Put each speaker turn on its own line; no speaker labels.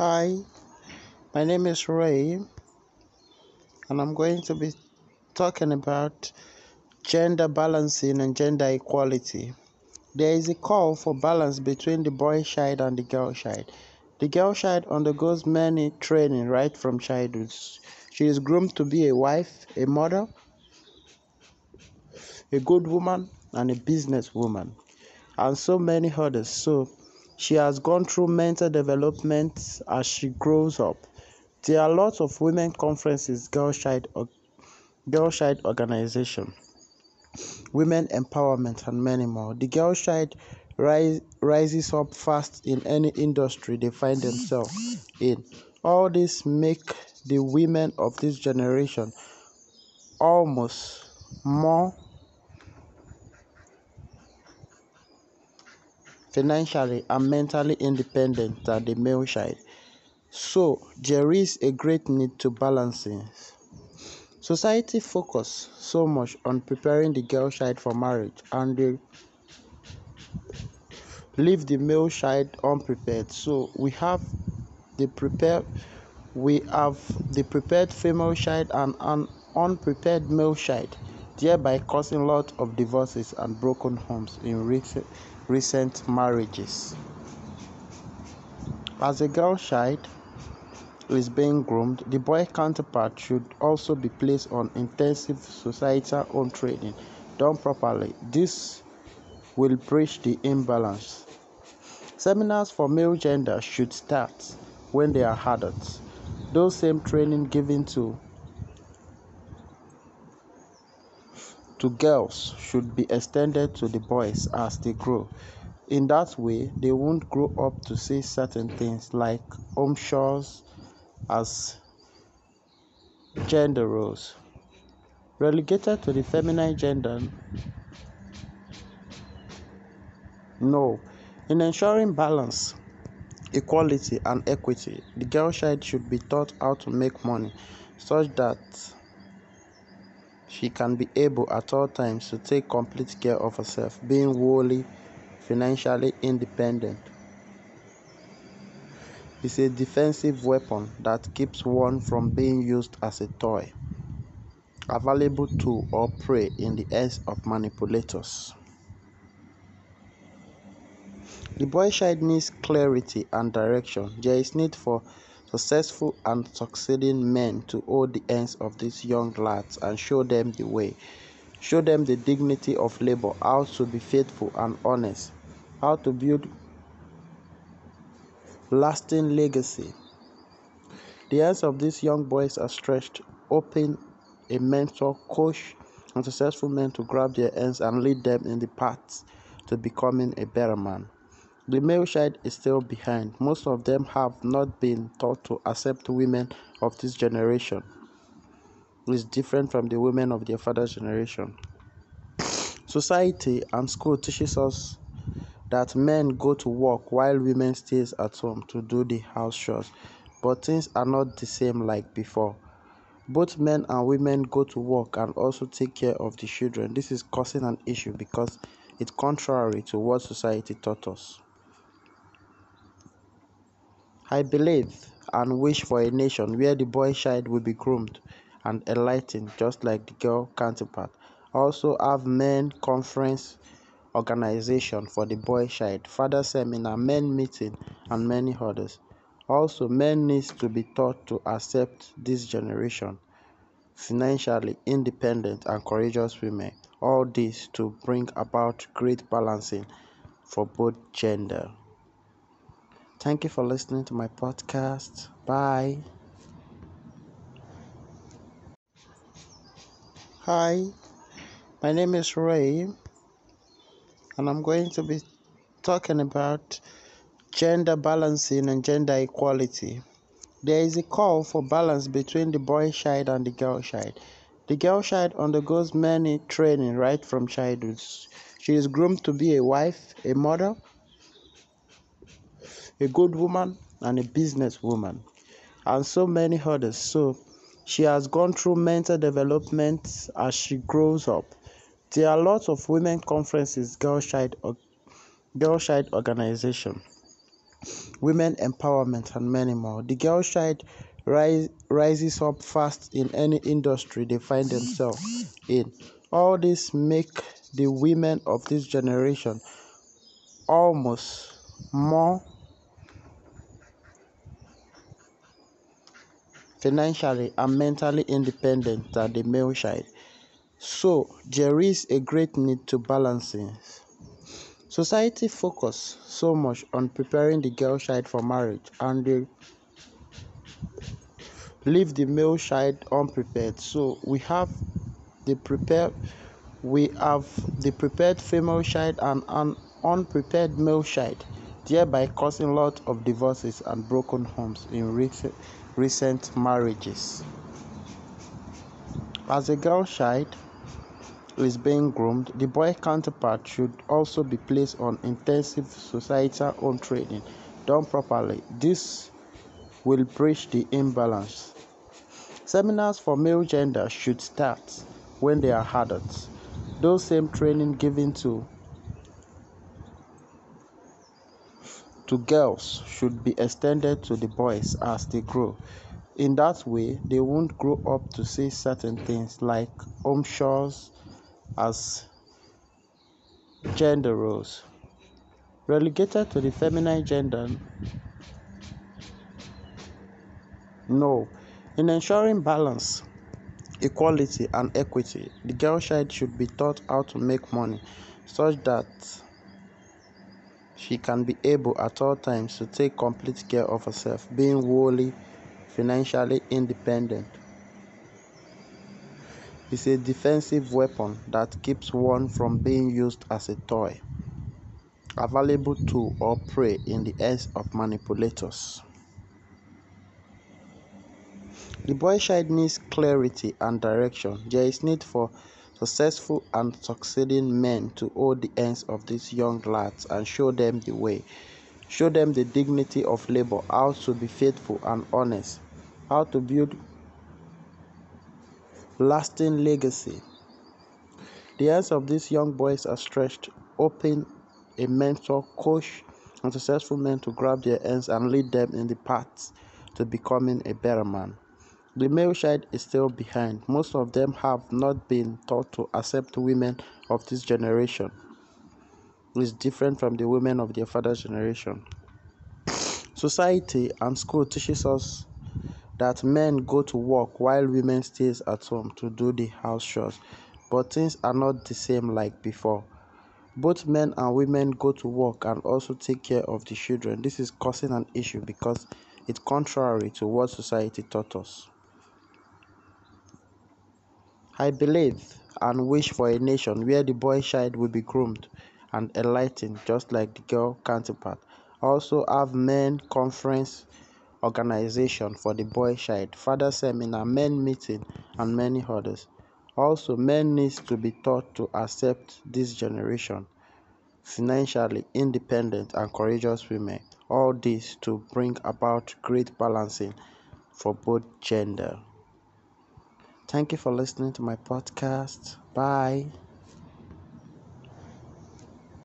Hi, my name is Ray, and I'm going to be talking about gender balancing and gender equality. There is a call for balance between the boy child and the girl child. The girl child undergoes many training right from childhood. She is groomed to be a wife, a mother, a good woman, and a businesswoman, and so many others. So, she has gone through mental development as she grows up. There are lots of women conferences, girl child, girl organization, women empowerment, and many more. The girl child rise, rises up fast in any industry they find themselves in. All this make the women of this generation almost more financially and mentally independent than the male child. So there is a great need to balancing. Society focus so much on preparing the girl child for marriage and they leave the male child unprepared. So we have the prepared we have the prepared female child and an unprepared male child, thereby causing lot of divorces and broken homes in recent recent marriages. As a girl child is being groomed, the boy counterpart should also be placed on intensive societal own training done properly. This will bridge the imbalance. Seminars for male gender should start when they are adults. Those same training given to to girls should be extended to the boys as they grow. In that way, they won't grow up to see certain things like home chores as gender roles. Relegated to the feminine gender, no. In ensuring balance, equality, and equity, the girl child should be taught how to make money such that she can be able at all times to take complete care of herself, being wholly financially independent. It's a defensive weapon that keeps one from being used as a toy, a valuable tool or prey in the hands of manipulators. The boy child needs clarity and direction. There is need for successful and succeeding men to hold the hands of these young lads and show them the way. Show them the dignity of labor, how to be faithful and honest, how to build lasting legacy. The hands of these young boys are stretched, open a mentor, coach, and successful men to grab their hands and lead them in the path to becoming a better man. The male child is still behind. Most of them have not been taught to accept women of this generation. It's different from the women of their father's generation. Society and school teaches us that men go to work while women stays at home to do the house chores. But things are not the same like before. Both men and women go to work and also take care of the children. This is causing an issue because it's contrary to what society taught us. I believe and wish for a nation where the boy child will be groomed and enlightened just like the girl counterpart. Also have men conference organization for the boy child, father seminar, men meeting and many others. Also men needs to be taught to accept this generation financially independent and courageous women. All this to bring about great balancing for both gender. Thank you for listening to my podcast. Bye. Hi, my name is Ray, and I'm going to be talking about gender balancing and gender equality. There is a call for balance between the boy child and the girl child. The girl child undergoes many training right from childhood. She is groomed to be a wife, a mother, a good woman, and a businesswoman, and so many others. So, she has gone through mental development as she grows up. There are lots of women conferences, girl child, girl organization, women empowerment, and many more. The girl child rise, rises up fast in any industry they find themselves in. All this make the women of this generation almost more financially and mentally independent than the male child. So there is a great need to balancing. Society focus so much on preparing the girl child for marriage and they leave the male child unprepared. So we have the prepared we have the prepared female child and an unprepared male child, thereby causing lot of divorces and broken homes in recent, recent marriages. As a girl child, is being groomed, the boy counterpart should also be placed on intensive societal home training done properly. This will bridge the imbalance. Seminars for male gender should start when they are adults. Those same training given to to girls should be extended to the boys as they grow. In that way, they won't grow up to say certain things like home chores, as gender roles. Relegated to the feminine gender? No. In ensuring balance, equality, and equity, the girl child should be taught how to make money such that she can be able at all times to take complete care of herself, being wholly financially independent is a defensive weapon that keeps one from being used as a toy, a valuable tool or prey in the hands of manipulators. The boy child needs clarity and direction. There is need for successful and succeeding men to hold the hands of these young lads and show them the way. Show them the dignity of labor, how to be faithful and honest, how to build lasting legacy. The hands of these young boys are stretched, open a mentor, coach, and successful men to grab their hands and lead them in the path to becoming a better man. The male child is still behind. Most of them have not been taught to accept women of this generation. It is different from the women of their father's generation. Society and school teaches us that men go to work while women stays at home to do the house chores but things are not the same like before both men and women go to work and also take care of the children this is causing an issue because it's contrary to what society taught us i believe and wish for a nation where the boy child will be groomed and enlightened just like the girl counterpart also have men conference organization for the boy child, father seminar, men meeting, and many others. Also, men needs to be taught to accept this generation, financially independent and courageous women. All this to bring about great balancing for both gender. Thank you for listening to my podcast. Bye.